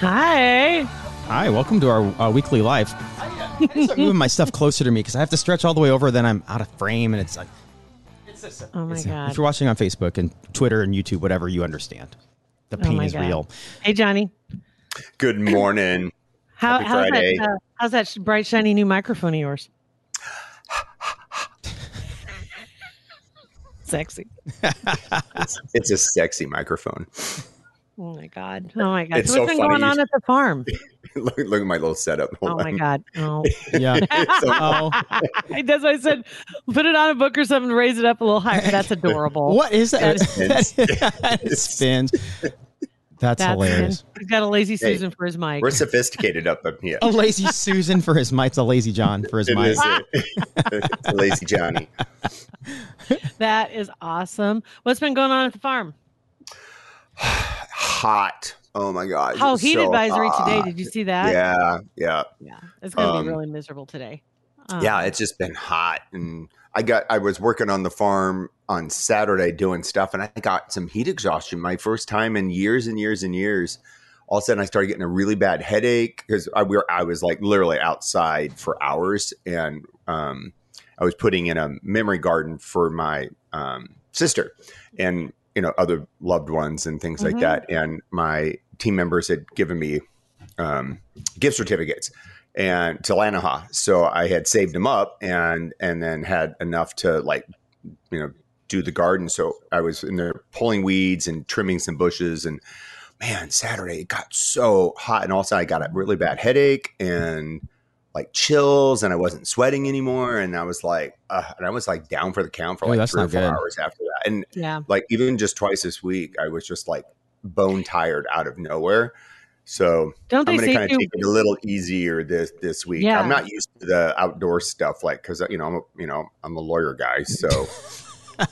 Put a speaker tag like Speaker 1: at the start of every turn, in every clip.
Speaker 1: Hi.
Speaker 2: Hi, welcome to our uh, weekly live. I, start moving my stuff closer to me because I have to stretch all the way over. Then I'm out of frame, and it's like, it's just,
Speaker 1: Oh my
Speaker 2: it's-
Speaker 1: God.
Speaker 2: If you're watching on Facebook and Twitter and YouTube, whatever, you understand. The
Speaker 1: Oh
Speaker 2: pain
Speaker 1: my
Speaker 2: is
Speaker 1: God.
Speaker 2: real.
Speaker 1: Hey, Johnny.
Speaker 3: Good morning.
Speaker 1: How,
Speaker 3: Happy
Speaker 1: how's,
Speaker 3: Friday.
Speaker 1: that, uh, how's that bright, shiny new microphone of yours? Sexy.
Speaker 3: It's, it's a sexy microphone.
Speaker 1: Oh my God. Oh my God.
Speaker 3: It's
Speaker 1: so what's
Speaker 3: so
Speaker 1: been
Speaker 3: funny
Speaker 1: going on at the farm?
Speaker 3: look, look at my little setup. Hold
Speaker 1: Oh my
Speaker 3: on.
Speaker 1: God. Oh.
Speaker 2: Yeah.
Speaker 3: So-
Speaker 2: oh,
Speaker 1: That's why I said put it on a book or something raise it up a little higher. That's adorable.
Speaker 2: what is that?
Speaker 3: That
Speaker 2: that is spins. That's,
Speaker 1: That's
Speaker 2: hilarious.
Speaker 1: He's got a lazy
Speaker 3: Hey,
Speaker 1: Susan for his mic.
Speaker 3: We're sophisticated up up here.
Speaker 2: A lazy Susan for his mic. It's a lazy John for his
Speaker 3: It
Speaker 2: mic.
Speaker 3: is a, it's a lazy Johnny.
Speaker 1: That is awesome. What's been going on at the farm?
Speaker 3: Hot. Oh my god.
Speaker 1: Oh,
Speaker 3: it's
Speaker 1: heat
Speaker 3: so
Speaker 1: advisory today. Did you see that?
Speaker 3: Yeah, yeah,
Speaker 1: Yeah. It's going to
Speaker 3: Um,
Speaker 1: be really miserable today. Um,
Speaker 3: yeah. It's just been hot, and I got. I was working on the farm on Saturday doing stuff, and I got some heat exhaustion. My first time in years and years and years. All of a sudden, I started getting a really bad headache because I, we were, I was like literally outside for hours, and um, I was putting in a memory garden for my um, sister and you know other loved ones and things
Speaker 1: Mhm.
Speaker 3: like that. And my team members had given me um, gift certificates and to Lanoha, so I had saved them up and and then had enough to like you know do the garden. So I was in there pulling weeds and trimming some bushes and. Man, Saturday it got so hot, and also I got a really bad headache and like chills and I wasn't sweating anymore. And I was like, uh, and I was like down for the count for
Speaker 2: Ooh,
Speaker 3: like three or four
Speaker 2: good.
Speaker 3: hours after that. And
Speaker 1: Yeah.
Speaker 3: like even just twice this week, I was just like bone tired out of nowhere. So
Speaker 1: Don't
Speaker 3: I'm going to kind of take it a little easier this this week.
Speaker 1: Yeah.
Speaker 3: I'm not used to the outdoor stuff, like because you know I'm a, you know I'm a lawyer guy, so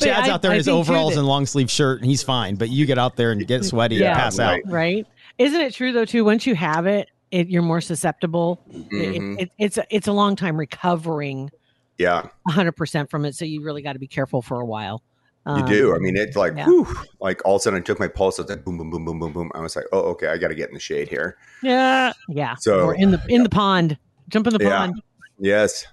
Speaker 2: Chad's
Speaker 1: I-
Speaker 2: out there in his overalls
Speaker 1: that-
Speaker 2: and long sleeve shirt, and he's fine. But you get out there and get sweaty
Speaker 1: Yeah,
Speaker 2: and pass
Speaker 3: right.
Speaker 2: out.
Speaker 1: right? Isn't it true though too? Once you have it, it you're more susceptible. It-
Speaker 3: mhm.
Speaker 1: it, it's a, it's a long time recovering
Speaker 3: yeah,
Speaker 1: 100 percent from it. So you really got to be careful for a while.
Speaker 3: you
Speaker 1: Um,
Speaker 3: do. I mean, it's like
Speaker 1: yeah.
Speaker 3: whew, like all of a sudden I took my pulse. I was like boom, boom, boom, boom, boom, boom. I was like, oh, okay, I got to get in the shade here.
Speaker 1: Yeah, yeah.
Speaker 3: So-
Speaker 1: or in the in the pond, jump in the
Speaker 3: Yeah.
Speaker 1: pond.
Speaker 3: Yes,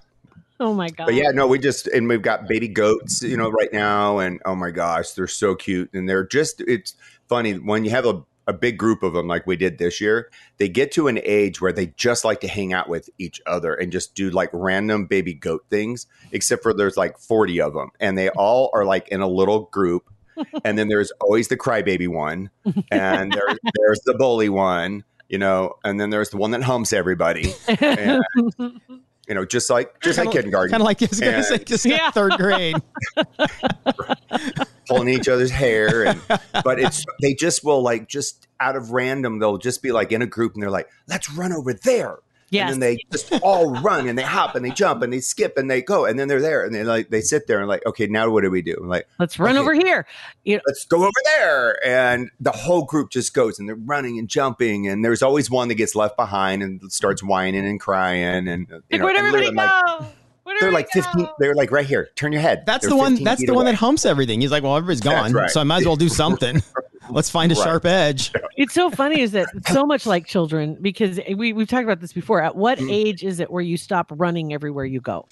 Speaker 1: Oh my god.
Speaker 3: But yeah, no, we just and we've got baby goats, you know, right now, and oh my gosh, they're so cute, and they're just it's funny when you have a, a big group of them like we did this year. They get to an age where they just like to hang out with each other and just do like random baby goat things. Except for there's like forty of them, and they all are like in a little group. and then there's always the crybaby one, and there's there's the bully one, you know, and then there's the one that humps everybody. And, you know, just like just like kindergarten.
Speaker 2: Kind of like I was gonna
Speaker 3: And-
Speaker 2: say, just
Speaker 1: Yeah.
Speaker 2: third grade.
Speaker 3: pulling each other's hair and but it's they just will like just out of random they'll just be like in a group and they're like let's run over there
Speaker 1: yes.
Speaker 3: and then they just all run and they hop and they jump and they skip and they go and then they're there and they like they sit there and like okay now what do we do I'm like
Speaker 1: Let's run
Speaker 3: okay.
Speaker 1: over here.
Speaker 3: You know- let's go over there and the whole group just goes and they're running and jumping and there's always one that gets left behind and starts whining and crying and you
Speaker 1: Like,
Speaker 3: know
Speaker 1: where'd everybody
Speaker 3: like,
Speaker 1: go? Where'd
Speaker 3: they're
Speaker 1: everybody
Speaker 3: like 15
Speaker 1: go?
Speaker 3: they're like right here turn your head
Speaker 2: That's
Speaker 3: They're
Speaker 2: the one. That's
Speaker 3: feet
Speaker 2: the one that humps everything. He's like, well, everybody's gone,
Speaker 3: right.
Speaker 2: so I might as well do something. Let's find a
Speaker 3: Right.
Speaker 2: sharp edge.
Speaker 1: It's so funny is that so much like children because we we've talked about this before. At what
Speaker 3: Mm.
Speaker 1: age is it where you stop running everywhere you go?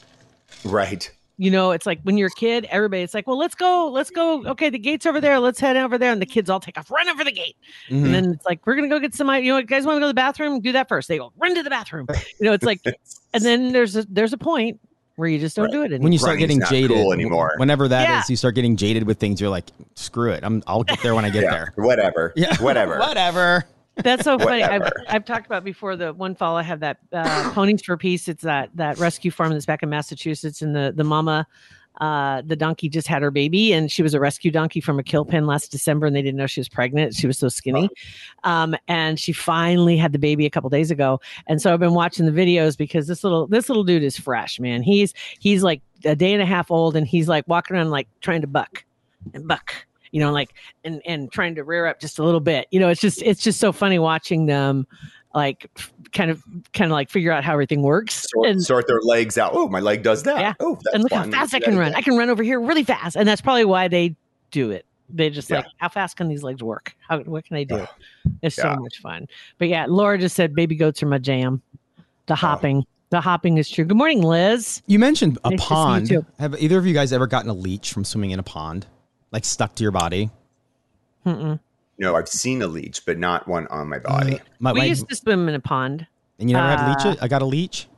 Speaker 3: right
Speaker 1: You know, it's like when you're a kid, everybody, it's like, well, let's go, let's go. Okay, the gate's over there. Let's head over there. And the kids all take off, run over the gate.
Speaker 2: Mhm.
Speaker 1: And then it's like, we're going to go get some, you know, what, guys want to go to the bathroom? Do that first. They go, run to the bathroom. You know, it's like, and then there's a, there's a point where you just don't
Speaker 3: Right.
Speaker 1: do it anymore.
Speaker 2: when you start
Speaker 3: Running's
Speaker 2: getting jaded
Speaker 3: cool anymore.
Speaker 2: whenever that is,
Speaker 1: Yeah.
Speaker 2: you start getting jaded with things. You're like, screw it. I'm. I'll get there when I get
Speaker 3: yeah
Speaker 2: there.
Speaker 3: whatever
Speaker 2: Yeah.
Speaker 3: whatever
Speaker 2: Whatever.
Speaker 1: That's so funny. I've, I've talked about before the one fall. I have that uh, Ponies for Peace. It's that that rescue farm that's back in Massachusetts, and the the mama, uh, the donkey just had her baby, and she was a rescue donkey from a kill pen last December, and they didn't know she was pregnant. She was so skinny, um, and she finally had the baby a couple days ago. And so I've been watching the videos because this little this little dude is fresh, man. He's he's like a day and a half old, and he's like walking around like trying to buck and buck you know like and and trying to rear up just a little bit you know it's just it's just so funny watching them like kind of kind of like figure out how everything works
Speaker 3: Sort,
Speaker 1: and,
Speaker 3: sort their legs out. Oh, my leg does that.
Speaker 1: Yeah.
Speaker 3: Oh, that's
Speaker 1: and look
Speaker 3: fun.
Speaker 1: how fast i can run i can run over here really fast and that's probably why they do it they just
Speaker 3: Yeah.
Speaker 1: like how fast can these legs work how what can i do
Speaker 3: Yeah.
Speaker 1: it's
Speaker 3: Yeah.
Speaker 1: so much fun but yeah laura just said baby goats are my jam
Speaker 3: Oh.
Speaker 1: the hopping the hopping is true good morning liz
Speaker 2: You mentioned a
Speaker 1: Nice to see you
Speaker 2: pond.
Speaker 1: too.
Speaker 2: Have either of you guys ever gotten a leech from swimming in a pond, like stuck to your body?
Speaker 1: Mm-mm.
Speaker 3: No, I've seen a leech, but not one on my body.
Speaker 2: My,
Speaker 1: we
Speaker 2: my-
Speaker 1: used to swim in a pond
Speaker 2: and you never had
Speaker 1: uh,
Speaker 2: leech? I got a leech.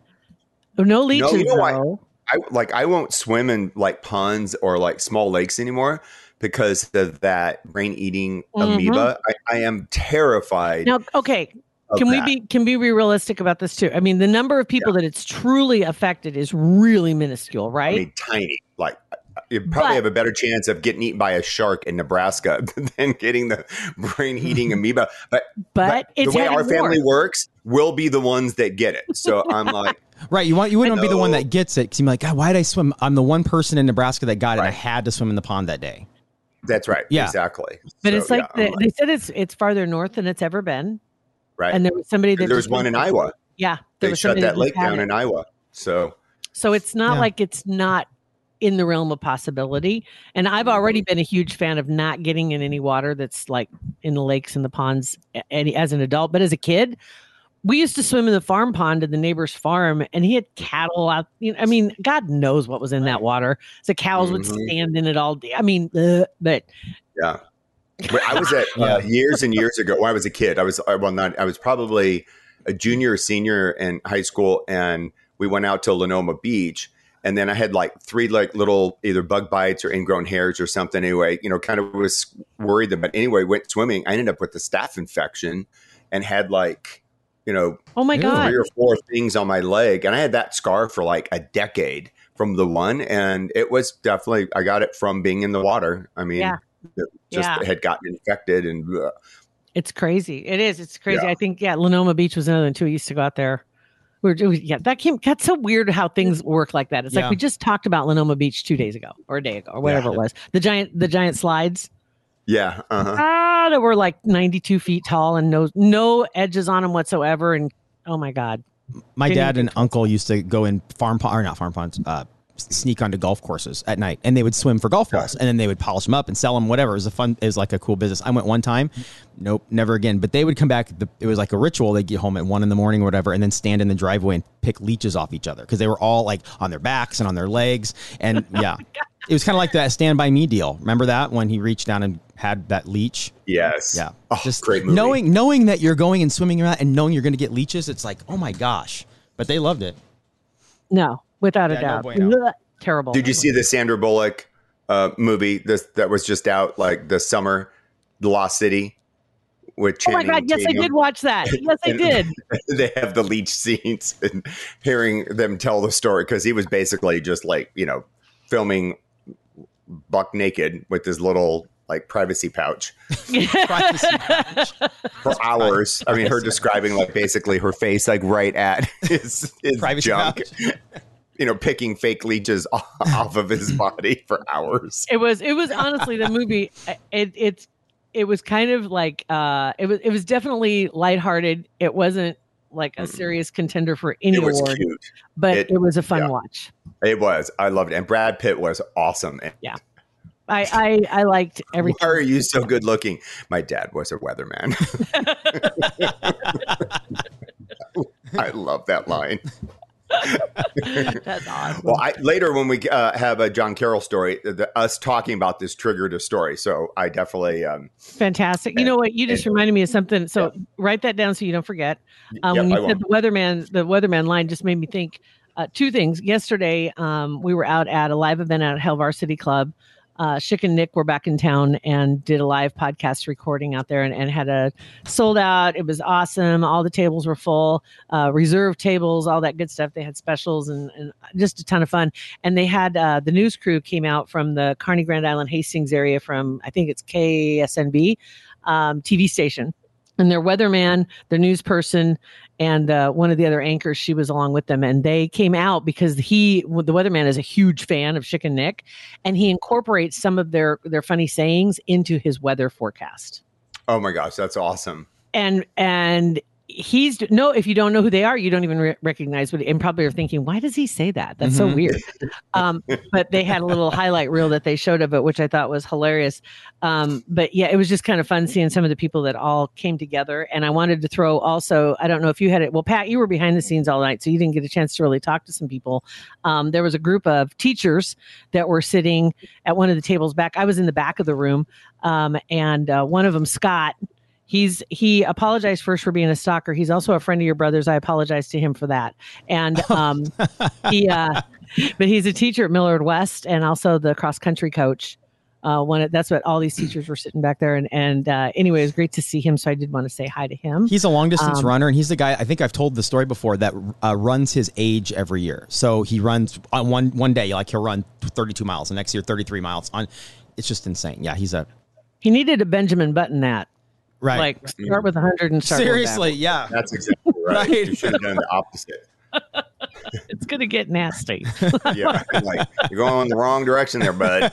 Speaker 1: oh, no leeches
Speaker 3: you know why-
Speaker 1: though.
Speaker 3: I like I won't swim in like ponds or like small lakes anymore because of that brain eating amoeba. I, I am terrified.
Speaker 1: now okay
Speaker 3: of
Speaker 1: can we
Speaker 3: that.
Speaker 1: be can we be realistic about this too? I mean, the number of people that it's truly affected is really minuscule, right?
Speaker 3: I mean, tiny. Like you probably
Speaker 1: But-
Speaker 3: have a better chance of getting eaten by a shark in Nebraska than getting the brain eating amoeba. But,
Speaker 1: but, it's
Speaker 3: the way our family
Speaker 1: north.
Speaker 3: works, we'll be the ones that get it. So I'm like,
Speaker 2: Right. You want you wouldn't be the one that gets it because you're like, God, why did I swim? I'm the one person in Nebraska that got it. and I had to swim in the pond that day.
Speaker 3: that's right.
Speaker 2: Yeah.
Speaker 3: Exactly.
Speaker 1: But
Speaker 3: So,
Speaker 1: it's like,
Speaker 3: yeah, I'm
Speaker 1: the, they said it's it's farther north than it's ever been,
Speaker 3: right.
Speaker 1: and there was somebody that
Speaker 3: There's
Speaker 1: just
Speaker 3: one in Iowa.
Speaker 1: Yeah,
Speaker 3: They shut
Speaker 1: somebody
Speaker 3: that lake down
Speaker 1: it.
Speaker 3: in Iowa. So
Speaker 1: So it's not
Speaker 2: Yeah.
Speaker 1: like it's not in the realm of possibility. And I've already
Speaker 3: Mm-hmm.
Speaker 1: been a huge fan of not getting in any water that's like in the lakes and the ponds any as an adult. But as a kid, we used to swim in the farm pond at the neighbor's farm, and he had cattle out. You know, I mean, God knows what was in that water. The cows would
Speaker 3: Mhm.
Speaker 1: stand in it all day. I mean, ugh, but
Speaker 3: Yeah. But I was at uh, years and years ago when I was a kid. I was uh, well, not. I was probably a junior or senior in high school, and we went out to Linoma Beach. And then I had like three like little either bug bites or ingrown hairs or something. Anyway, you know, kind of was worried that. But anyway, went swimming. I ended up with a staph infection and had like, you know,
Speaker 1: oh my God,
Speaker 3: three or four things on my leg, and I had that scar for like a decade from the one, and it was definitely I got it from being in the water. I mean,
Speaker 1: Yeah.
Speaker 3: it just
Speaker 1: Yeah.
Speaker 3: had gotten infected, and uh,
Speaker 1: It's crazy. It is. It's crazy.
Speaker 3: Yeah.
Speaker 1: I think yeah, Linoma Beach was another one too. We used to go out there. We were yeah, that came that's so weird how things work like that. It's
Speaker 2: Yeah.
Speaker 1: like we just talked about Linoma Beach two days ago or a day ago or whatever it was. The giant the giant slides.
Speaker 3: yeah, uh-huh.
Speaker 1: Ah, that were like 92 feet tall and no no edges on them whatsoever. And oh my God.
Speaker 2: My
Speaker 1: Didn't
Speaker 2: dad and uncle used to go in farm pond or not farm ponds, uh, sneak onto golf courses at night, and they would swim for golf balls, and then they would polish them up and sell them. Whatever it was a fun, it was like a cool business. I went one time, nope, never again. But they would come back. The, it was like a ritual. They'd get home at one in the morning or whatever, and then stand in the driveway and pick leeches off each other because they were all like on their backs and on their legs, and yeah, it was kind of like that Stand by Me deal. Remember that when he reached down and had that leech?
Speaker 3: yes,
Speaker 2: Yeah,
Speaker 3: oh,
Speaker 2: just
Speaker 3: great movie.
Speaker 2: knowing knowing that you're going and swimming around and knowing you're going to get leeches. It's like, oh my gosh! But they loved it.
Speaker 1: No, without a
Speaker 2: Yeah, no
Speaker 1: doubt.
Speaker 2: bueno.
Speaker 1: Ugh, Terrible.
Speaker 3: Did you see the Sandra Bullock uh, movie this that was just out like the summer, The Lost City? With
Speaker 1: Oh my God. Yes, I did watch that. Yes, I did.
Speaker 3: they have the leech scenes and hearing them tell the story because he was basically just like you know filming buck naked with his little like privacy pouch privacy pouch. for hours. I mean, her describing like basically her face like right at his, his
Speaker 2: Privacy
Speaker 3: junk. You know, picking fake leeches off of his body for hours.
Speaker 1: it was it was honestly the movie it it's it was kind of like uh it was it was definitely lighthearted it wasn't like a serious contender for any
Speaker 3: It
Speaker 1: award
Speaker 3: cute.
Speaker 1: but it,
Speaker 3: It-
Speaker 1: was a fun
Speaker 3: yeah.
Speaker 1: watch
Speaker 3: It was. I loved it, and Brad Pitt was awesome. And
Speaker 1: I, I i liked everything
Speaker 3: Why are you so good looking? My dad was a weatherman. I love that line.
Speaker 1: that's awesome.
Speaker 3: Well, I, later when we uh, have a John Carroll story, the, us talking about this triggered a story. So I definitely, um,
Speaker 1: fantastic. You know what? You just reminded me of something. So write that down so you don't forget. Um,
Speaker 3: yep,
Speaker 1: when
Speaker 3: I
Speaker 1: you said
Speaker 3: won't.
Speaker 1: the weatherman the weatherman line just made me think uh, two things. Yesterday um, we were out at a live event at hell varsity club uh, and Nick were back in town and did a live podcast recording out there and, and had a sold out. It was awesome. All the tables were full, uh, reserved tables, all that good stuff. They had specials and, and just a ton of fun. And they had uh, the news crew came out from the Kearney Grand Island Hastings area from I think it's KSNB um, TV station and their weatherman, their news person, and uh, one of the other anchors, she was along with them, and they came out because he, the weatherman, is a huge fan of Chicken Nick, and he incorporates some of their their funny sayings into his weather forecast.
Speaker 3: Oh my gosh, that's awesome.
Speaker 1: And and he's no if you don't know who they are you don't even re- recognize what and probably are thinking why does he say that? That's so
Speaker 2: Mhm.
Speaker 1: weird. Um but they had a little highlight reel that they showed of it which i thought was hilarious. Um but yeah it was just kind of fun seeing some of the people that all came together and i wanted to throw also i don't know if you had it well pat you were behind the scenes all night so you didn't get a chance to really talk to some people. Um there was a group of teachers that were sitting at one of the tables back i was in the back of the room um and uh, one of them scott he's he apologized first for being a stalker he's also a friend of your brother's i apologize to him for that and um he uh but he's a teacher at millard west and also the cross country coach uh one that's what all these teachers were sitting back there and and uh anyway it was great to see him so i did want to say hi to him
Speaker 2: He's a long distance
Speaker 1: Um,
Speaker 2: runner, and he's the guy. I think I've told the story before that uh, runs his age every year. So he runs on one one day, like he'll run 32 miles, the next year 33 miles. On, it's just insane. Yeah, he's a
Speaker 1: he needed a benjamin button that
Speaker 2: right.
Speaker 1: like start with 100 and start going
Speaker 2: Seriously, yeah.
Speaker 3: That's exactly right.
Speaker 2: Right.
Speaker 3: You should have done the opposite.
Speaker 1: it's gonna get nasty
Speaker 3: Yeah, like you're going in the wrong direction there, bud.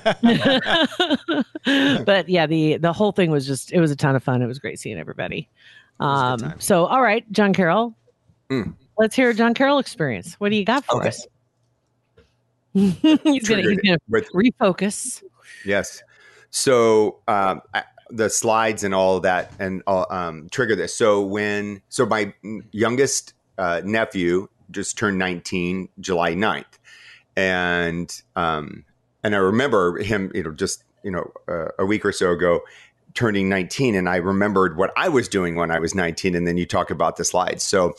Speaker 1: but yeah, the the whole thing was just it was a ton of fun. It was great seeing everybody.
Speaker 2: was a good
Speaker 1: Um, so all right, John Carroll,
Speaker 3: Mm.
Speaker 1: let's hear a John Carroll experience. What do you got for
Speaker 3: Okay.
Speaker 1: us? he's gonna gonna
Speaker 3: with
Speaker 1: refocus.
Speaker 3: Yes. So um, I, the slides and all that and uh, um, trigger this. So when so my youngest uh, nephew just turned 19 July 9th, and um, and I remember him, you know, just you know uh, a week or so ago turning 19 and I remembered what I was doing when I was 19 and then you talk about the slides. So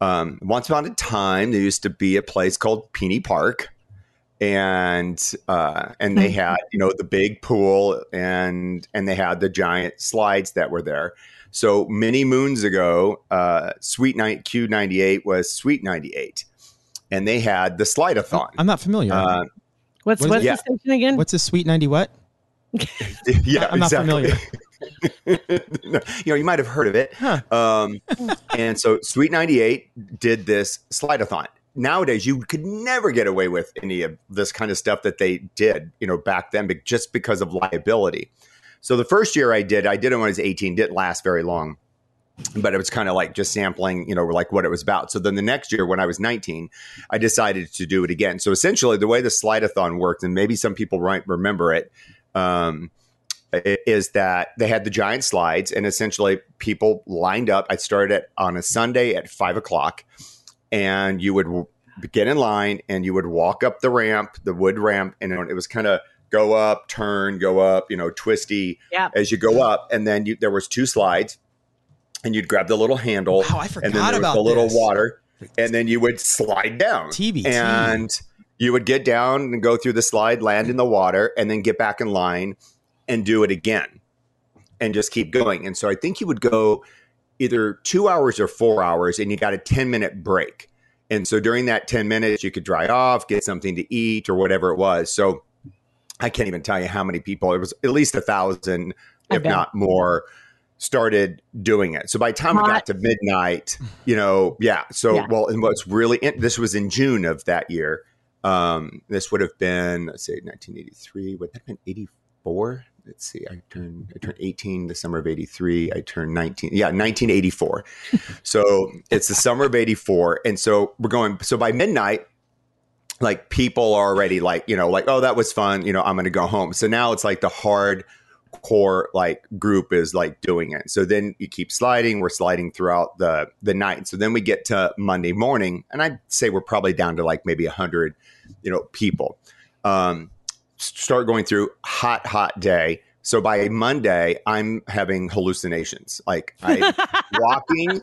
Speaker 3: um, once upon a time there used to be a place called Peony Park and uh, and they had you know the big pool and and they had the giant slides that were there. So many moons ago, uh, Sweet Night Q ninety eight was Sweet ninety eight, and they had the slide-a-thon.
Speaker 2: I'm not familiar.
Speaker 3: Uh,
Speaker 1: What's
Speaker 2: What is
Speaker 1: what's
Speaker 3: it?
Speaker 1: the station again?
Speaker 2: What's this sweet 90 what?
Speaker 3: yeah,
Speaker 2: I'm not
Speaker 3: exactly.
Speaker 2: familiar.
Speaker 3: you know, you might have heard of it.
Speaker 2: Huh.
Speaker 3: Um, and so Sweet 98 did this slide-a-thon. Nowadays, you could never get away with any of this kind of stuff that they did, you know, back then, just because of liability. So the first year I did, I did it when I was 18, didn't last very long, but it was kind of like just sampling, you know, like what it was about. So then the next year when I was 19, I decided to do it again. So essentially the way the slide-a-thon worked, and maybe some people might remember it, um, is that they had the giant slides and essentially people lined up. I started it on a Sunday at five o'clock and you would get in line and you would walk up the ramp, the wood ramp, and it was kind of go up, turn, go up, you know, twisty
Speaker 1: Yeah.
Speaker 3: as you go up. And then you, there was two slides and you'd grab the little handle
Speaker 2: Wow, I
Speaker 3: and
Speaker 2: forgot
Speaker 3: then there
Speaker 2: about
Speaker 3: the little
Speaker 2: this.
Speaker 3: water and then you would slide down
Speaker 2: TBT.
Speaker 3: and you would get down and go through the slide, land in the water, and then get back in line and do it again and just keep going. And so I think you would go either two hours or four hours and you got a 10 minute break. And so during that 10 minutes, you could dry off, get something to eat or whatever it was. So I can't even tell you how many people, it was at least a thousand,
Speaker 1: I
Speaker 3: if
Speaker 1: bet.
Speaker 3: not more, started doing it. So by the time it
Speaker 1: Hot.
Speaker 3: got to midnight, you know, yeah. So,
Speaker 1: Yeah.
Speaker 3: well, and what's really, this was in June of that year. Um, this would have been, let's say 1983, would that have been 84? Let's see, I turned, I turned 18 the summer of 83. I turned 19. Yeah, 1984. so it's the summer of 84. And so we're going, so by midnight, like people are already like, you know, like, oh, that was fun. You know, I'm going to go home. So now it's like the hard core like group is like doing it. So then you keep sliding. We're sliding throughout the the night. So then we get to Monday morning, and I'd say we're probably down to like maybe a hundred, you know, people. Um, start going through hot, hot day. So by Monday, I'm having hallucinations. Like I'm walking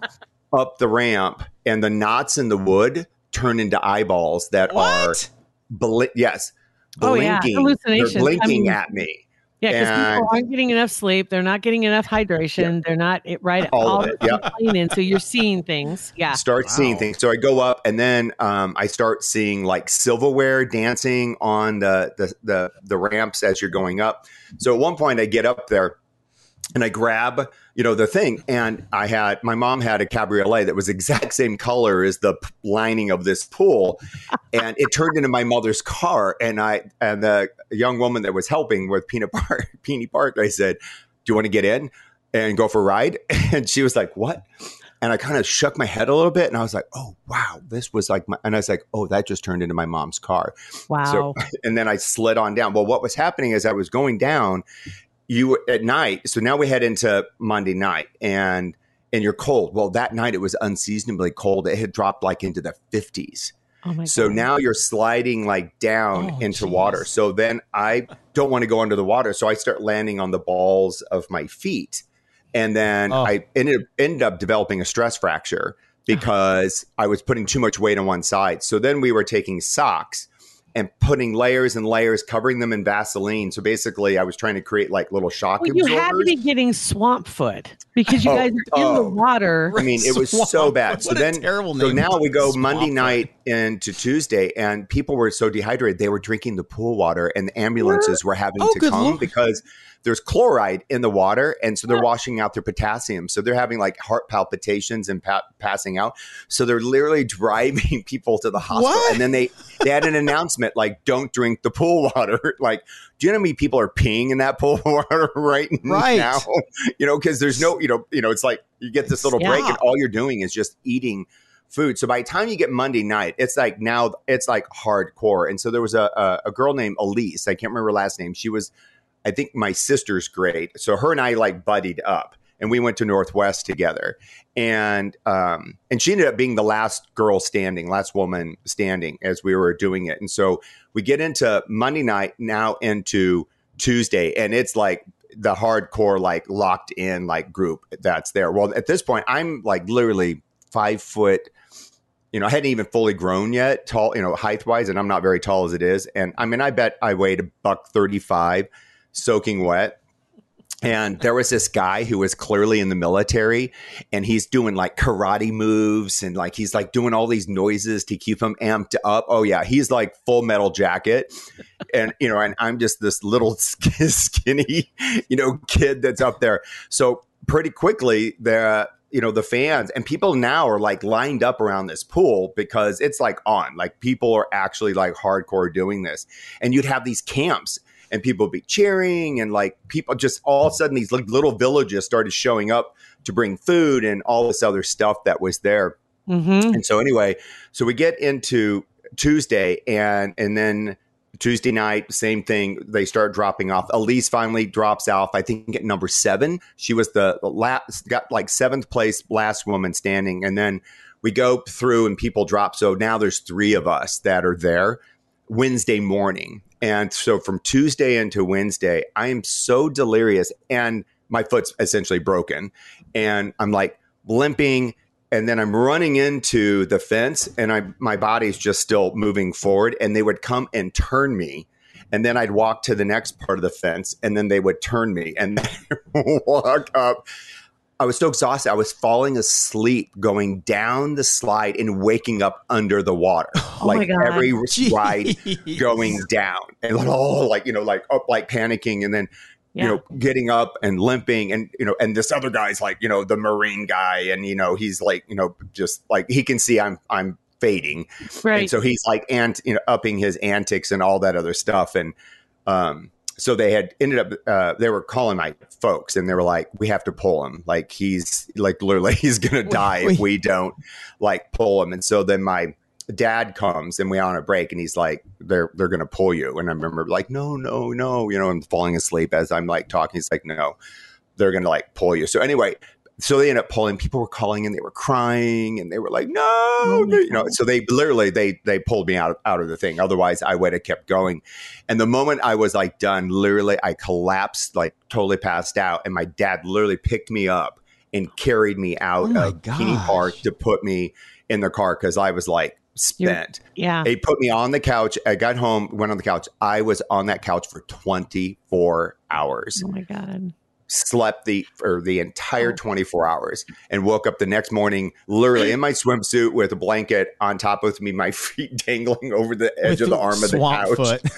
Speaker 3: up the ramp, and the knots in the wood turn into eyeballs that are
Speaker 2: What?
Speaker 3: bla- yes
Speaker 1: Oh, yeah,
Speaker 3: blinking.
Speaker 1: hallucinations.
Speaker 3: They're
Speaker 1: I
Speaker 3: blinking
Speaker 1: mean,
Speaker 3: at me.
Speaker 1: Yeah, because people aren't getting enough sleep. They're not getting enough hydration. They're not it, right.
Speaker 3: All of it,
Speaker 1: the
Speaker 3: yeah.
Speaker 1: So you're seeing things. Yeah.
Speaker 3: start seeing things. So I go up, and then um, I start seeing like silverware dancing on the, the the the ramps as you're going up. So at one point, I get up there, and I grab you know the thing, and I had my mom had a cabriolet that was exact same color as the p- lining of this pool, and it turned into my mother's car. And I and the young woman that was helping with Peanut Park, Peony Park, I said, "Do you want to get in?" and go for a ride? And she was like, What? And I kind of shook my head a little bit and I was like, Oh, wow, this was like my, and I was like, Oh, that just turned into my mom's car.
Speaker 1: Wow.
Speaker 3: So, and then I slid on down. Well, what was happening is I was going down, you were- at night. So now we head into Monday night and, and you're cold. Well, that night it was unseasonably cold. It had dropped like into the 50s.
Speaker 1: oh
Speaker 3: So
Speaker 1: God.
Speaker 3: now you're sliding like down
Speaker 2: Oh,
Speaker 3: into
Speaker 2: geez.
Speaker 3: water. So then I don't want to go under the water. So I start landing on the balls of my feet. And then
Speaker 2: Oh.
Speaker 3: I ended, ended up developing a stress fracture uh-huh. because I was putting too much weight on one side. So then we were taking socks and putting layers and layers, covering them in Vaseline. So basically, I was trying to create like little shock
Speaker 1: well, you
Speaker 3: absorbers.
Speaker 1: had to be getting swamp foot because you
Speaker 3: Oh,
Speaker 1: guys are in the
Speaker 3: oh.
Speaker 1: water.
Speaker 3: I mean, it was so bad. So
Speaker 2: What a
Speaker 3: then,
Speaker 2: terrible
Speaker 3: so now we go
Speaker 2: Swamp
Speaker 3: Monday
Speaker 2: foot.
Speaker 3: night into Tuesday, and people were so dehydrated they were drinking the pool water, and the ambulances were having
Speaker 2: Oh,
Speaker 3: to come
Speaker 2: Lord.
Speaker 3: because there's chloride in the water, and so they're washing out their potassium. So they're having like heart palpitations and pa- passing out. So they're literally driving people to the hospital,
Speaker 2: What?
Speaker 3: and then they they had an announcement like, "Don't drink the pool water." like, do you know how many people are peeing in that pool water right,
Speaker 2: Right.
Speaker 3: now? You know, because there's no, you know, you know, it's like you get this little break, and all you're doing is just eating food. So by the time you get Monday night, it's like now it's like hardcore. And so there was a a, a girl named Elise. I can't remember her last name. She was, I think, my sister's great. So her and I like buddied up, and we went to Northwest together. And um and she ended up being the last girl standing, last woman standing as we were doing it. And so we get into Monday night now into Tuesday, and it's like the hardcore like locked in like group that's there. Well, at this point, I'm like literally five foot. You know, I hadn't even fully grown yet, tall, you know, height wise, and I'm not very tall as it is. And I mean, I bet I weighed a buck 35, soaking wet. And there was this guy who was clearly in the military and he's doing like karate moves and like he's like doing all these noises to keep him amped up. Oh, yeah. He's like full metal jacket. And, you know, and I'm just this little skinny, you know, kid that's up there. So pretty quickly, the, you know, the fans and people now are like lined up around this pool because it's like on. Like people are actually like hardcore doing this. And you'd have these camps and people would be cheering and like people just all of a sudden these little villages started showing up to bring food and all this other stuff that was there.
Speaker 1: Mm-hmm.
Speaker 3: And so anyway, so we get into Tuesday and and then Tuesday night, same thing. They start dropping off. Elise finally drops off. I think at number seven. She was the last, got like seventh place last woman standing. And then we go through and people drop. So now there's three of us that are there Wednesday morning. And so from Tuesday into Wednesday, I am so delirious and my foot's essentially broken. And I'm like limping and then I'm running into the fence and I my body's just still moving forward and they would come and turn me and then I'd walk to the next part of the fence and then they would turn me and walk up I was so exhausted I was falling asleep going down the slide and waking up under the water
Speaker 1: Oh
Speaker 3: like every ride going down and oh like you know like up like panicking and then
Speaker 1: Yeah.
Speaker 3: you know getting up and limping and you know and this other guy's like you know the marine guy and you know he's like you know just like he can see i'm i'm fading
Speaker 1: right.
Speaker 3: and so he's like ant you know upping his antics and all that other stuff and um so they had ended up uh they were calling my folks and they were like we have to pull him. Like he's like literally he's gonna die if we don't like pull him. And so then my dad comes and we're on a break and he's like they're they're gonna pull you. And i remember like no no no you know i'm falling asleep as i'm like talking. He's like no they're gonna like pull you. So anyway so they ended up pulling people were calling and they were crying and they were like no
Speaker 1: Oh
Speaker 3: you know so they literally they they pulled me out of, out of the thing otherwise i would have kept going and the moment i was like done literally i collapsed like totally passed out and my dad literally picked me up and carried me out
Speaker 2: Oh
Speaker 3: of Peony Park to put me in the car because I was like spent.
Speaker 1: Yeah.
Speaker 3: they put me on the couch. I got home, went on the couch. I was on that couch for 24 hours.
Speaker 1: Oh my god.
Speaker 3: Slept the for the entire
Speaker 1: Oh.
Speaker 3: 24 hours and woke up the next morning literally in my swimsuit with a blanket on top of me, my feet dangling over the edge
Speaker 2: With
Speaker 3: of the arm of the couch.
Speaker 2: foot.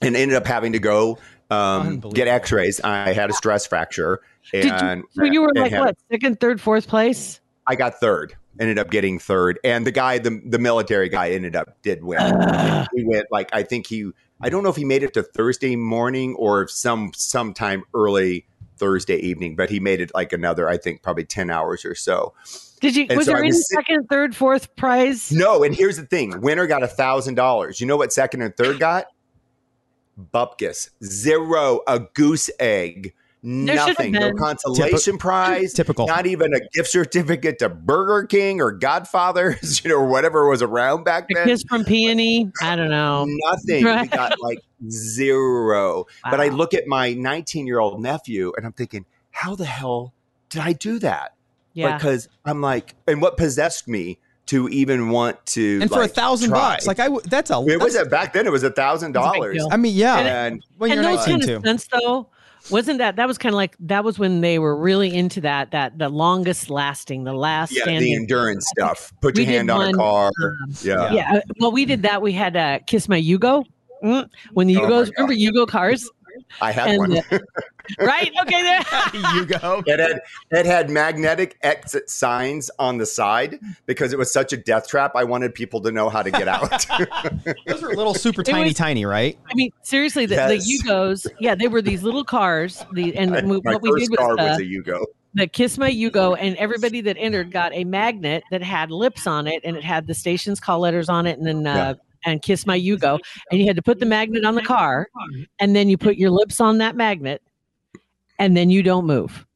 Speaker 3: And ended up having to go um, get x-rays. I had a stress fracture.
Speaker 1: Did
Speaker 3: And
Speaker 1: you, so you were like what second, third, fourth place?
Speaker 3: I got third. Ended up getting third, and the guy, the the military guy, ended up did win. he went like I think he. I don't know if he made it to Thursday morning or some sometime early Thursday evening, but he made it like another. I think probably ten hours or so.
Speaker 1: Did you?
Speaker 3: And
Speaker 1: Was
Speaker 3: so
Speaker 1: there any
Speaker 3: sit-
Speaker 1: second, third, fourth prize?
Speaker 3: No, and here's the thing: winner got a thousand dollars. You know what second and third got? Bupkis zero, a goose egg, nothing, no
Speaker 1: been.
Speaker 3: consolation prize,
Speaker 2: Typical.
Speaker 3: not even a gift certificate to Burger King or Godfather's, you know, or whatever was around back
Speaker 1: A
Speaker 3: then.
Speaker 1: kiss from Peony? I don't know.
Speaker 3: Nothing.
Speaker 1: Right.
Speaker 3: We got like zero. But I look at my 19 year old nephew and I'm thinking, how the hell did I do that?
Speaker 1: Yeah.
Speaker 3: Because I'm like, and what possessed me to even want to
Speaker 2: and for a thousand
Speaker 3: try?
Speaker 2: bucks, like I, w- that's a.
Speaker 3: it was
Speaker 2: that's-
Speaker 3: a, back then. It was a thousand
Speaker 1: It's a big
Speaker 3: dollars.
Speaker 2: I mean, yeah.
Speaker 3: And
Speaker 2: when
Speaker 1: and
Speaker 2: you're
Speaker 1: those
Speaker 2: 19
Speaker 1: kind
Speaker 2: too.
Speaker 1: of stunts though wasn't that that was kind of like that was when they were really into that that the longest lasting the last
Speaker 3: yeah, the endurance stuff. Put your hand on
Speaker 1: one,
Speaker 3: a car.
Speaker 1: um,
Speaker 3: yeah.
Speaker 1: yeah uh, well we did that we had uh kiss my yugo Mm. when the
Speaker 3: Oh
Speaker 1: yugos
Speaker 3: God.
Speaker 1: remember yugo cars
Speaker 3: I had
Speaker 1: and
Speaker 3: one.
Speaker 1: right okay there
Speaker 2: you go.
Speaker 3: It had it had magnetic exit signs on the side because it was such a death trap. I wanted people to know how to get out.
Speaker 2: Those were little super tiny,
Speaker 1: was-
Speaker 2: tiny, right?
Speaker 1: I mean, seriously, the,
Speaker 3: Yes.
Speaker 1: the Yugos, yeah, they were these little cars. The and we-
Speaker 3: My
Speaker 1: what we
Speaker 3: first
Speaker 1: did
Speaker 3: car
Speaker 1: was uh,
Speaker 3: was a Yugo.
Speaker 1: the Kiss My Yugo, and everybody that entered got a magnet that had lips on it, and it had the station's call letters on it, and then uh, and Kiss My Yugo, and you had to put the magnet on the car, and then you put your lips on that magnet, and then you don't move.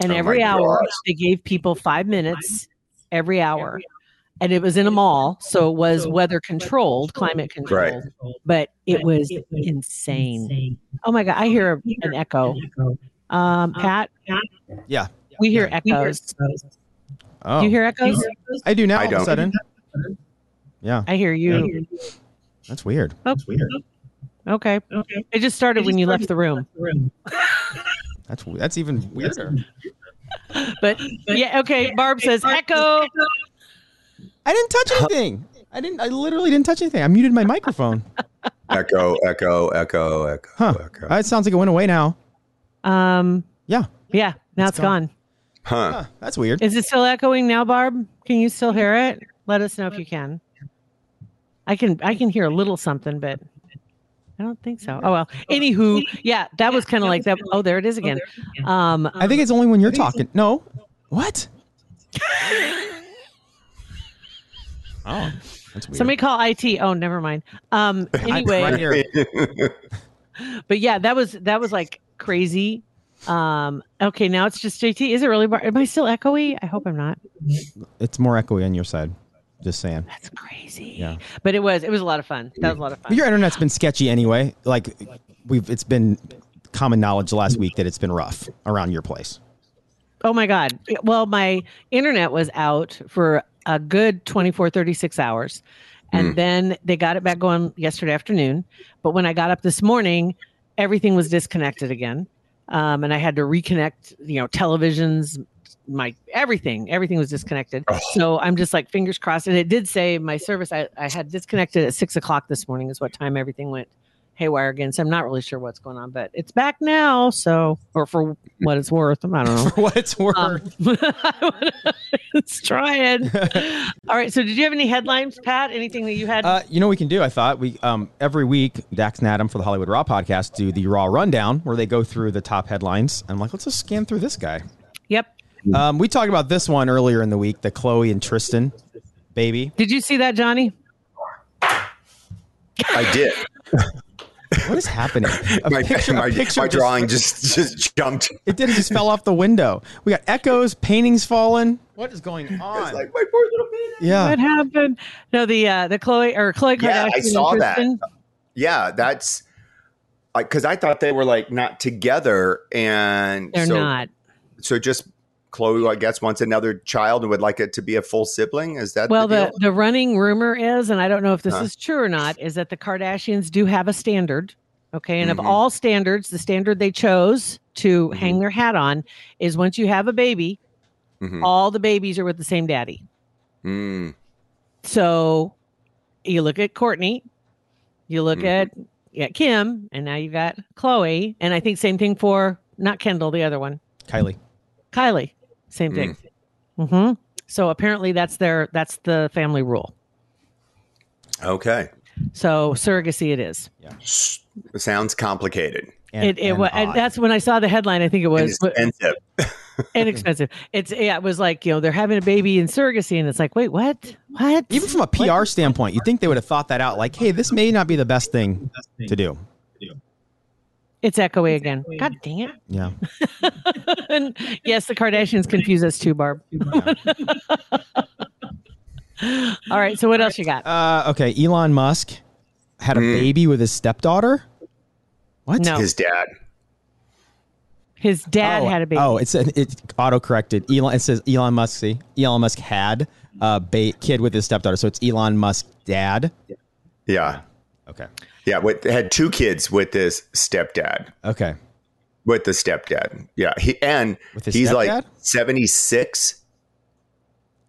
Speaker 1: And
Speaker 3: Oh
Speaker 1: every hour
Speaker 3: gosh.
Speaker 1: they gave people five minutes every hour. And it was in a mall, so it was weather controlled, climate controlled, but it was insane. Oh my god, I hear an echo. Um, Pat,
Speaker 2: Yeah.
Speaker 1: we hear echoes.
Speaker 2: Oh,
Speaker 1: Do you hear echoes?
Speaker 2: I do now.
Speaker 3: I
Speaker 2: All of a sudden. Yeah,
Speaker 1: I hear you.
Speaker 2: that's weird. Oh. That's weird.
Speaker 1: Okay. It just started when you left the room.
Speaker 2: That's that's even weirder.
Speaker 1: But yeah, okay. Barb says echo.
Speaker 2: I didn't touch anything. I didn't. I literally didn't touch anything. I muted my microphone.
Speaker 3: Echo, echo, echo, echo,
Speaker 2: Huh.
Speaker 3: echo.
Speaker 2: Uh, it sounds like it went away now.
Speaker 1: Um,
Speaker 2: Yeah.
Speaker 1: yeah, now it's
Speaker 2: It's gone.
Speaker 1: gone.
Speaker 3: Huh.
Speaker 2: Huh, that's weird.
Speaker 1: Is it still echoing now, Barb? Can you still hear it? Let us know if you can. I can I can hear a little something, but I don't think so. Oh well. Anywho, yeah, that was kind of like that. Oh, there it is again. Um,
Speaker 2: I think it's only when you're talking. No. What? Oh, that's weird.
Speaker 1: somebody call IT. Oh, never mind. Um, anyway, but yeah, that was that was like crazy. Um, okay, now it's just JT. Is it really? Bar- Am I still echoey? I hope I'm not.
Speaker 2: It's more echoey on your side. Just saying.
Speaker 1: That's crazy.
Speaker 2: Yeah.
Speaker 1: But it was it was a lot of fun. That was a lot of fun.
Speaker 2: Your internet's been sketchy anyway. Like we've, it's been common knowledge last week that it's been rough around your place.
Speaker 1: Oh my God. Well, my internet was out for a good 24, 36 hours. And then they got it back going yesterday afternoon. But when I got up this morning, everything was disconnected again. Um, and I had to reconnect, you know, televisions, my everything, everything was disconnected. So I'm just like fingers crossed. And it did say my service, I, I had disconnected at six o'clock this morning, is what time everything went haywire again. So I'm not really sure what's going on, but it's back now. So, or for what it's worth, I don't know.
Speaker 2: For what it's worth.
Speaker 1: Um, let's try it. All right. So, did you have any headlines, Pat? Anything that you had?
Speaker 2: Uh, you know we can do? I thought we um, every week Dax and Adam for the Hollywood Raw podcast do the Raw rundown where they go through the top headlines. I'm like, let's just scan through this guy.
Speaker 1: Yep.
Speaker 2: Um, we talked about this one earlier in the week, the Khloe and Tristan baby.
Speaker 1: Did you see that, Johnny?
Speaker 3: I did.
Speaker 2: What is happening? A
Speaker 3: My,
Speaker 2: picture,
Speaker 3: my,
Speaker 2: a picture
Speaker 3: my
Speaker 2: just-
Speaker 3: drawing just just jumped.
Speaker 2: it did. It just fell off the window. We got echoes, paintings falling. What is going
Speaker 3: It's
Speaker 2: on?
Speaker 3: like my poor little baby.
Speaker 2: yeah.
Speaker 1: What happened? No, the uh, the Khloe or Khloe Kardashian.
Speaker 3: Yeah, I
Speaker 1: and
Speaker 3: saw that. Yeah, that's because I thought they were like not together, and
Speaker 1: They're
Speaker 3: so,
Speaker 1: not.
Speaker 3: So just Khloe, I guess, wants another child and would like it to be a full sibling. Is that
Speaker 1: Well,
Speaker 3: the,
Speaker 1: the,
Speaker 3: deal?
Speaker 1: the running rumor is, and I don't know if this
Speaker 3: Huh.
Speaker 1: is true or not, is that the Kardashians do have a standard. Okay. And
Speaker 3: Mhm.
Speaker 1: of all standards, the standard they chose to
Speaker 3: Mhm.
Speaker 1: hang their hat on is once you have a baby,
Speaker 3: Mhm.
Speaker 1: all the babies are with the same daddy.
Speaker 3: Mm.
Speaker 1: So you look at Kourtney, you look
Speaker 3: Mhm.
Speaker 1: at yeah, Kim, and now you got Khloe. And I think same thing for not Kendall, the other one,
Speaker 2: Kylie.
Speaker 1: Kylie. Same thing. hmm So apparently that's their that's the family rule.
Speaker 3: Okay.
Speaker 1: So surrogacy it is.
Speaker 3: S- Sounds complicated.
Speaker 2: And,
Speaker 1: it it
Speaker 2: and
Speaker 1: was that's when I saw the headline. I think it was
Speaker 3: expensive.
Speaker 1: inexpensive. It's yeah, it was like you know they're having a baby in surrogacy, and it's like wait what what
Speaker 2: even from a PR standpoint, you'd think they would have thought that out. Like, hey, this may not be the best thing to do.
Speaker 1: It's echoey again. God dang it!
Speaker 2: Yeah.
Speaker 1: and yes, the Kardashians confuse us too, Barb. All right, so what else you got?
Speaker 2: Uh, okay. Elon Musk had a
Speaker 3: Mm.
Speaker 2: baby with his stepdaughter. What?
Speaker 1: No,
Speaker 3: His dad.
Speaker 1: his dad
Speaker 2: oh,
Speaker 1: had a baby.
Speaker 2: Oh, it's it auto corrected. Elon. It says Elon Musk. See, Elon Musk had a ba- kid with his stepdaughter, so it's Elon Musk dad.
Speaker 3: Yeah.
Speaker 2: Okay.
Speaker 3: Yeah. With, had two kids with this stepdad.
Speaker 2: Okay.
Speaker 3: With the stepdad. Yeah. He and
Speaker 2: With his
Speaker 3: he's like 76.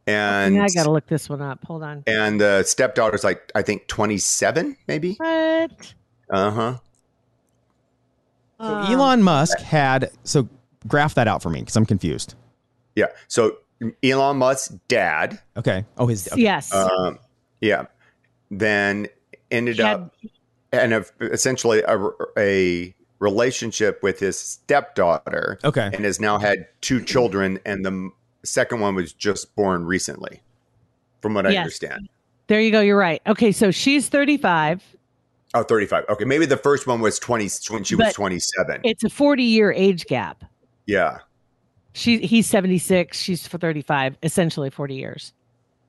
Speaker 3: And
Speaker 1: Yeah, I gotta look this one up. Hold on.
Speaker 3: and the stepdaughter's like I think 27, maybe.
Speaker 1: What?
Speaker 3: Uh-huh.
Speaker 2: So
Speaker 1: Um,
Speaker 2: Elon Musk had so graph that out for me because I'm confused.
Speaker 3: Yeah. So Elon Musk's dad,
Speaker 2: Okay. Oh, his. Okay.
Speaker 1: Yes.
Speaker 3: um, yeah, then ended
Speaker 1: had-
Speaker 3: up and a, essentially a, a relationship with his stepdaughter,
Speaker 2: Okay.
Speaker 3: and has now had two children, and the second one was just born recently, from what I
Speaker 1: Yes.
Speaker 3: understand.
Speaker 1: There you go. You're right. Okay, so she's 35.
Speaker 3: Oh, 35. Okay, maybe the first one was 20 when she was 27.
Speaker 1: It's a 40 year age gap.
Speaker 3: yeah,
Speaker 1: She he's 76. She's for 35. Essentially 40 years.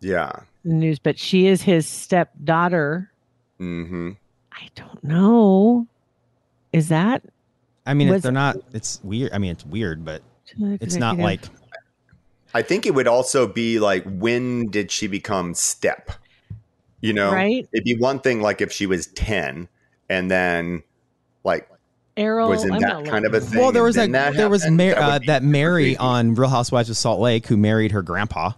Speaker 3: yeah.
Speaker 1: News, but she is his stepdaughter.
Speaker 3: Hmm
Speaker 1: I don't know. Is that?
Speaker 2: I mean,
Speaker 1: Was-
Speaker 2: if they're not. It's weird. I mean, it's weird, but it's not like.
Speaker 3: I think it would also be like, when did she become step? You know,
Speaker 1: Right.
Speaker 3: It'd be one thing like if she was 10 and then like
Speaker 1: Errol
Speaker 3: was in
Speaker 1: I'm
Speaker 3: that kind of a thing.
Speaker 2: Well, there was
Speaker 3: then
Speaker 2: that.
Speaker 3: that
Speaker 2: there was
Speaker 3: happened,
Speaker 2: Mar-
Speaker 3: that
Speaker 2: uh, that Mary
Speaker 3: crazy.
Speaker 2: on Real Housewives of Salt Lake who married her grandpa.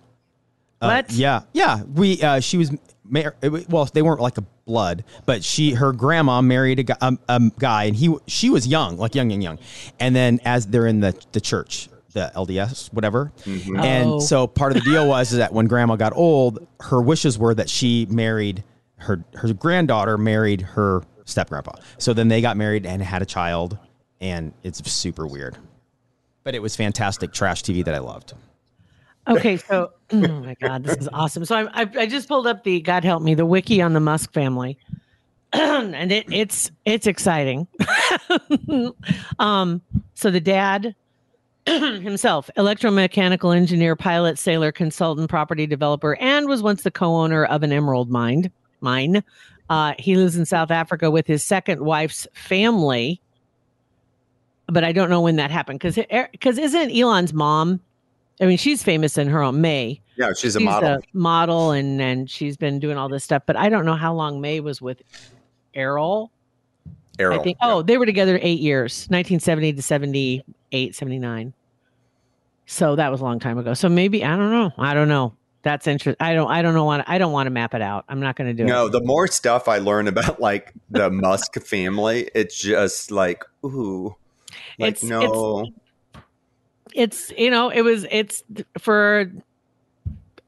Speaker 2: Uh,
Speaker 1: What?
Speaker 2: yeah, yeah. We uh, she was mar- well, they weren't like a blood, but she her grandma married a guy, um, um, guy, and he she was young, like young, young, young. And then as they're in the the church, the LDS, whatever.
Speaker 3: Mm-hmm.
Speaker 2: And
Speaker 1: Oh.
Speaker 2: so part of the deal was is that when grandma got old, her wishes were that she married her her granddaughter married her step grandpa. So then they got married and had a child, and it's super weird. But it was fantastic trash TV that I loved.
Speaker 1: Okay, so oh my god, this is awesome. So I, I I just pulled up the God help me the wiki on the Musk family, and it it's it's exciting. um, so the dad himself, electromechanical engineer, pilot, sailor, consultant, property developer, and was once the co-owner of an emerald mine. Mine. Uh, he lives in South Africa with his second wife's family, but I don't know when that happened because because isn't Elon's mom? I mean, she's famous in her own May.
Speaker 3: Yeah, she's a model.
Speaker 1: a model, and and she's been doing all this stuff. But I don't know how long Maye was with Errol.
Speaker 3: Errol.
Speaker 1: I think.
Speaker 3: yeah.
Speaker 1: Oh, they were together eight years, 1970 to 78, 79. So that was a long time ago. So maybe I don't know. I don't know. That's interesting. I don't. I don't know. Want. I don't want to map it out. I'm not going to do
Speaker 3: No,
Speaker 1: it. No.
Speaker 3: The more stuff I learn about like the Musk family, it's just like, ooh, like
Speaker 1: It's-
Speaker 3: no,
Speaker 1: It's you know. It was. It's for.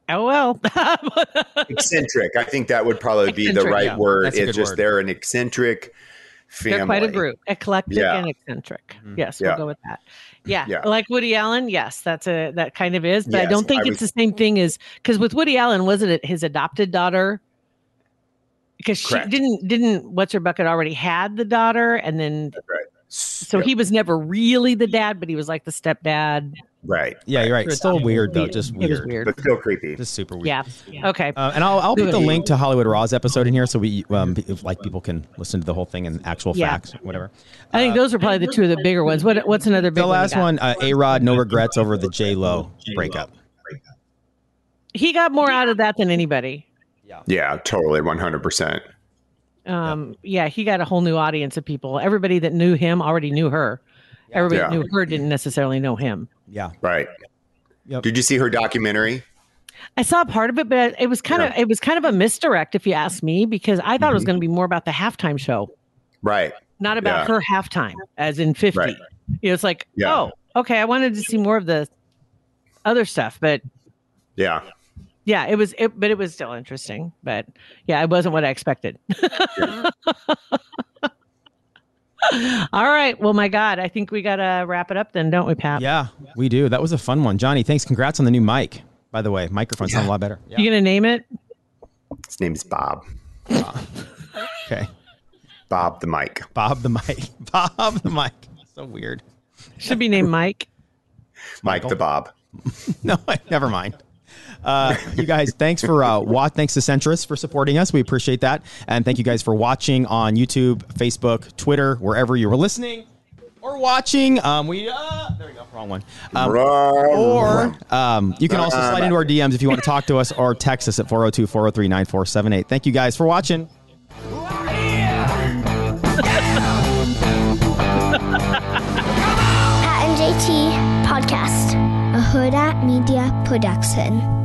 Speaker 1: Oh well.
Speaker 3: eccentric. I think that would probably be the right
Speaker 2: yeah.
Speaker 3: word.
Speaker 2: That's
Speaker 3: It's just
Speaker 2: word.
Speaker 3: they're an eccentric family.
Speaker 1: They're quite a group, eclectic
Speaker 3: Yeah.
Speaker 1: and eccentric.
Speaker 2: Mhm.
Speaker 1: Yes, we'll go with that. Yeah,
Speaker 3: Yeah.
Speaker 1: like Woody Allen. Yes, that's a that kind of is, but I don't think
Speaker 3: I
Speaker 1: it's
Speaker 3: was-
Speaker 1: the same thing as because with Woody Allen, wasn't it his adopted daughter? Because she
Speaker 3: Correct.
Speaker 1: didn't didn't what's her bucket already had the daughter, and then
Speaker 3: Right.
Speaker 1: so he was never really the dad, but he was like the stepdad.
Speaker 3: Right.
Speaker 2: Yeah, you're right.
Speaker 1: Sure,
Speaker 2: Still
Speaker 1: it's
Speaker 2: weird though.
Speaker 1: weird.
Speaker 2: Just
Speaker 1: It was
Speaker 2: weird.
Speaker 1: weird.
Speaker 3: But still creepy.
Speaker 2: Just super weird.
Speaker 1: Yeah. Okay.
Speaker 2: Uh, and I'll, I'll put the link to Hollywood Raw's episode in here so we um, if, like people can listen to the whole thing and actual
Speaker 1: Yeah.
Speaker 2: facts, whatever.
Speaker 1: I think those are probably the two of the bigger ones. What What's another big
Speaker 2: The last
Speaker 1: got?
Speaker 2: one, uh, A Rod, no regrets over the J Lo breakup.
Speaker 1: He got more out of that than anybody.
Speaker 3: Yeah, totally. 100%.
Speaker 1: Um, yeah, he got a whole new audience of people. Everybody that knew him already knew her. Everybody
Speaker 3: Yeah.
Speaker 1: knew her didn't necessarily know him.
Speaker 2: Yeah.
Speaker 3: Right.
Speaker 2: Yep.
Speaker 3: Did you see her documentary?
Speaker 1: I saw part of it, but it was kind of it was kind of a misdirect, if you ask me, because I thought it was going to be more about the halftime show,
Speaker 3: Right.
Speaker 1: not about
Speaker 3: Yeah.
Speaker 1: her halftime, as in fifty.
Speaker 3: Right.
Speaker 1: You know, it's like,
Speaker 3: Yeah.
Speaker 1: oh, okay, I wanted to see more of the other stuff, but
Speaker 3: Yeah.
Speaker 1: Yeah, it was, it, but it was still interesting. But yeah, it wasn't what I expected. All right. Well, my God, I think we got to wrap it up then, don't we, Pat?
Speaker 2: Yeah, we do. That was a fun one. Johnny, thanks. Congrats on the new mic. By the way, microphone sound a lot better. Yeah.
Speaker 1: You going to name it?
Speaker 3: His name's Bob.
Speaker 2: Okay.
Speaker 3: Bob the mic.
Speaker 2: Bob the mic. Bob the mic. So weird.
Speaker 1: Should be named Mike.
Speaker 3: Mike the Bob.
Speaker 2: No, never mind. Uh, you guys, thanks for uh, wa- thanks to Centris for supporting us. We appreciate that, and thank you guys for watching on YouTube, Facebook, Twitter, wherever you were listening or watching. Um, we uh, there we go, wrong one. Um, or um, you can also slide into our DMs if you want to talk to us or text us at 402 403 9478. Thank you guys for watching.
Speaker 4: Pat and JT Podcast, a Huda Media Production.